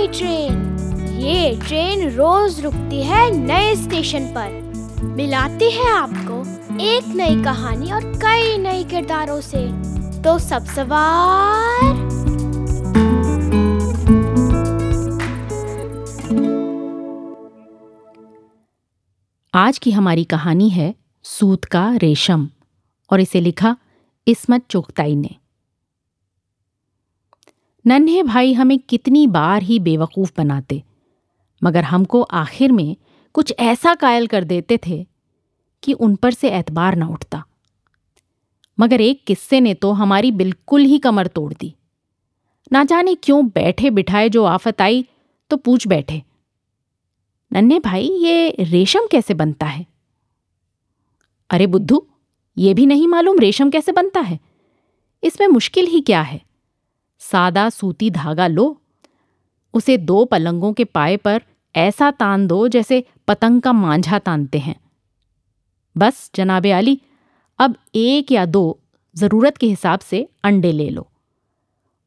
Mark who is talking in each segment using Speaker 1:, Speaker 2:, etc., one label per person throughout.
Speaker 1: पुरानी ट्रेन ये ट्रेन रोज रुकती है नए स्टेशन पर। मिलाती है आपको एक नई कहानी और कई नए किरदारों से। तो सब सवार।
Speaker 2: आज की हमारी कहानी है सूत का रेशम, और इसे लिखा इस्मत चुगताई ने। नन्हे भाई हमें कितनी बार ही बेवकूफ़ बनाते, मगर हमको आखिर में कुछ ऐसा कायल कर देते थे कि उन पर से एतबार न उठता। मगर एक किस्से ने तो हमारी बिल्कुल ही कमर तोड़ दी। ना जाने क्यों बैठे बिठाए जो आफत आई तो पूछ बैठे, नन्हे भाई, ये रेशम कैसे बनता है? अरे बुद्धू, ये भी नहीं मालूम रेशम कैसे बनता है। इसमें मुश्किल ही क्या है? सादा सूती धागा लो। उसे दो पलंगों के पाए पर ऐसा तान दो जैसे पतंग का मांझा तानते हैं। बस, जनाबे आली, अब एक या दो ज़रूरत के हिसाब से अंडे ले लो।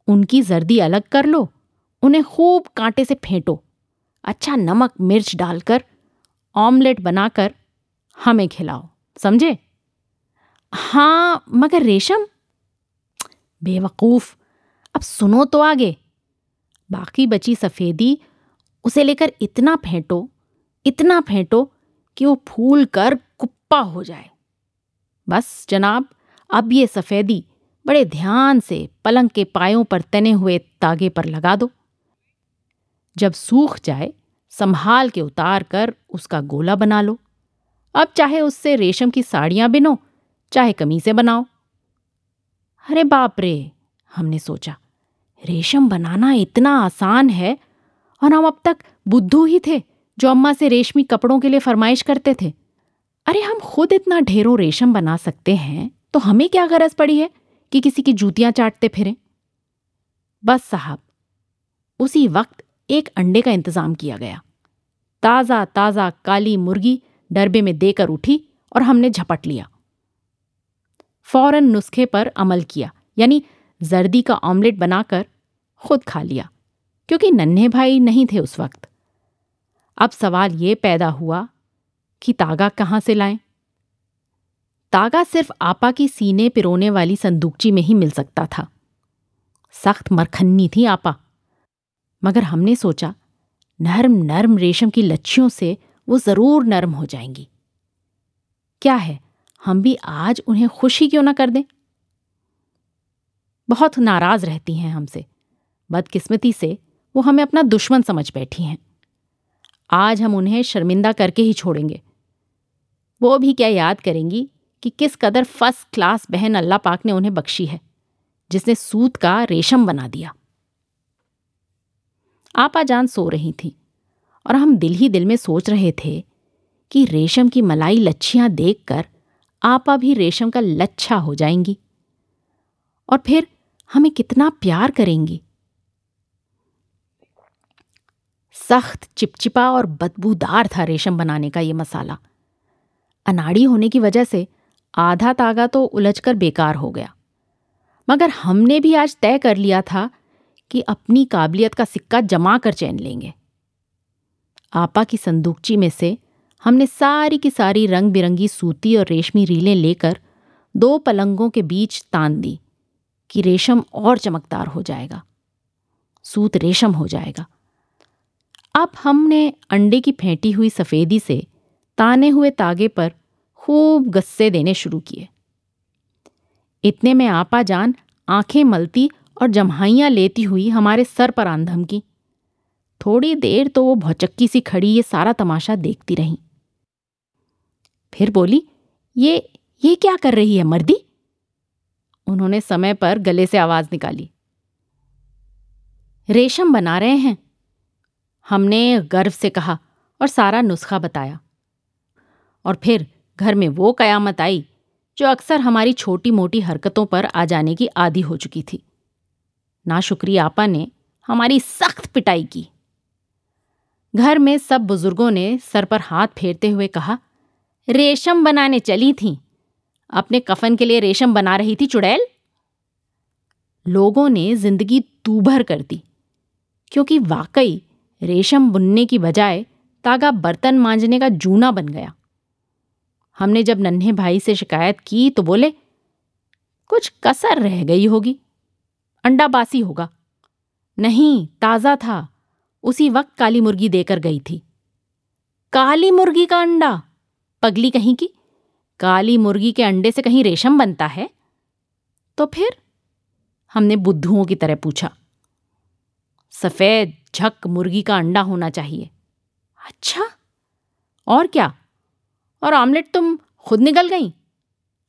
Speaker 2: उनकी जर्दी अलग कर लो, उन्हें खूब कांटे से फेंटो। अच्छा नमक, मिर्च डालकर, ऑमलेट बनाकर हमें खिलाओ, समझे? हाँ मगर रेशम? बेवकूफ़ अब सुनो तो आगे। बाकी बची सफ़ेदी, उसे लेकर इतना फेंटो इतना फेंटो कि वो फूल कर कुप्पा हो जाए। बस जनाब, अब ये सफ़ेदी बड़े ध्यान से पलंग के पायों पर तने हुए तागे पर लगा दो। जब सूख जाए, संभाल के उतार कर उसका गोला बना लो। अब चाहे उससे रेशम की साड़ियाँ बिनो, चाहे कमीजें बनाओ। अरे बाप रे, हमने सोचा। रेशम बनाना इतना आसान है? और हम अब तक बुद्धू ही थे जो अम्मा से रेशमी कपड़ों के लिए फरमाइश करते थे। अरे, हम खुद इतना ढेरों रेशम बना सकते हैं तो हमें क्या गरज पड़ी है कि किसी की जूतियाँ चाटते फिरें? बस साहब, उसी वक्त एक अंडे का इंतज़ाम किया गया। ताज़ा ताज़ा काली मुर्गी डरबे में देकर उठी और हमने झपट लिया। फ़ौरन नुस्खे पर अमल किया, यानी जर्दी का ऑमलेट बनाकर खुद खा लिया, क्योंकि नन्हे भाई नहीं थे उस वक्त। अब सवाल ये पैदा हुआ कि तागा कहाँ से लाएँ? तागा सिर्फ़ आपा की सीने पिरोने वाली संदूकची में ही मिल सकता था। सख्त मरखन्नी थी आपा। मगर हमने सोचा, नर्म नर्म रेशम की लच्छियों से वो ज़रूर नर्म हो जाएँगी। क्या है, हम भी आज उन्हें खुशी क्यों ना कर दें? बहुत नाराज़ रहती हैं हमसे। बदकिस्मती से वो हमें अपना दुश्मन समझ बैठी हैं। आज हम उन्हें शर्मिंदा करके ही छोड़ेंगे। वो भी क्या याद करेंगी कि किस कदर फ़र्स्ट क्लास बहन अल्लाह पाक ने उन्हें बख्शी है, जिसने सूत का रेशम बना दिया। आपा जान सो रही थी और हम दिल ही दिल में सोच रहे थे कि रेशम की मलाई लच्छियाँ देखकर आपा भी रेशम का लच्छा हो जाएँगी। और फिर हमें कितना प्यार करेंगी। सख्त चिपचिपा और बदबूदार था रेशम बनाने का ये मसाला। अनाड़ी होने की वजह से आधा तागा तो उलझकर बेकार हो गया। मगर हमने भी आज तय कर लिया था कि अपनी काबिलियत का सिक्का जमा कर चैन लेंगे। आपा की संदूकची में से हमने सारी की सारी रंग बिरंगी सूती और रेशमी रीलें लेकर दो पलंगों के बीच तान दी कि रेशम और चमकदार हो जाएगा। सूत रेशम हो जाएगा। अब हमने अंडे की फेंटी हुई सफ़ेदी से ताने हुए तागे पर खूब गस्से देने शुरू किए। इतने में आपा जान आँखें मलती और जम्हाइयाँ लेती हुई हमारे सर पर आंधम की। थोड़ी देर तो वो भौचक्की सी खड़ी ये सारा तमाशा देखती रही। फिर बोली, ये ये क्या कर रही है मर्दी? उन्होंने समय पर गले से आवाज़ निकाली। रेशम बना रहे हैं। हमने गर्व से कहा और सारा नुस्खा बताया। और फिर घर में वो कयामत आई, जो अक्सर हमारी छोटी मोटी हरकतों पर आ जाने की आदि हो चुकी थी। ना शुक्री आपा ने हमारी सख्त पिटाई की। घर में सब बुज़ुर्गों ने सर पर हाथ फेरते हुए कहा, रेशम बनाने चली थी। अपने कफन के लिए रेशम बना रही थी चुड़ैल? लोगों ने ज़िंदगी दूभर कर दी, क्योंकि वाकई रेशम बुनने की बजाय तागा बर्तन मांजने का जूना बन गया। हमने जब नन्हे भाई से शिकायत की तो बोले, कुछ कसर रह गई होगी, अंडा बासी होगा। नहीं, ताज़ा था, उसी वक्त काली मुर्गी देकर गई थी। काली मुर्गी का अंडा? पगली कहीं की? काली मुर्गी के अंडे से कहीं रेशम बनता है? तो फिर हमने बुद्धुओं की तरह पूछा, सफ़ेद झक मुर्गी का अंडा होना चाहिए। अच्छा? और क्या? और ऑमलेट तुम खुद निकल गई?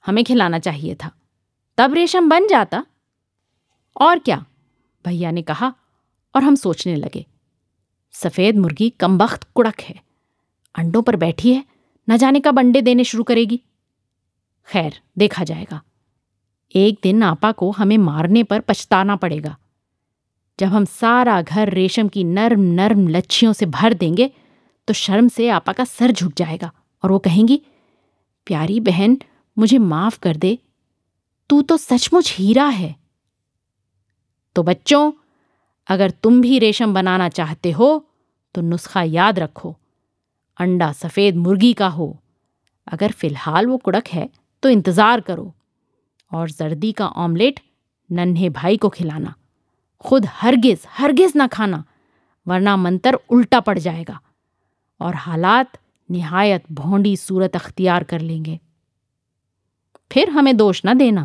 Speaker 2: हमें खिलाना चाहिए था। तब रेशम बन जाता। और क्या? भैया ने कहा और हम सोचने लगे। सफ़ेद मुर्गी कमबख्त कुड़क है। अंडों पर बैठी है। न जाने कब अंडे देने शुरू करेगी। खैर, देखा जाएगा। एक दिन आपा को हमें मारने पर पछताना पड़ेगा। जब हम सारा घर रेशम की नर्म नर्म लच्छियों से भर देंगे तो शर्म से आपा का सर झुक जाएगा और वो कहेंगी, प्यारी बहन, मुझे माफ़ कर दे। तू तो सचमुच हीरा है। तो बच्चों, अगर तुम भी रेशम बनाना चाहते हो तो नुस्खा याद रखो। अंडा सफ़ेद मुर्गी का हो। अगर फ़िलहाल वो कुड़क है तो इंतज़ार करो। और जर्दी का ऑमलेट नन्हे भाई को खिलाना। खुद हरगिज हरगिज ना खाना, वरना मंतर उल्टा पड़ जाएगा। और हालात निहायत भोंडी सूरत अख्तियार कर लेंगे। फिर हमें दोष न देना।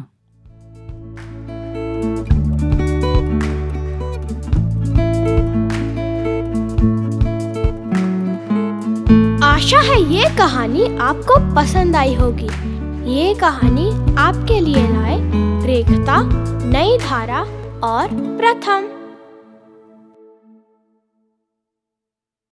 Speaker 1: आशा है ये कहानी आपको पसंद आई होगी। ये कहानी आपके लिए लाए रेखता, नई धारा और प्रथम।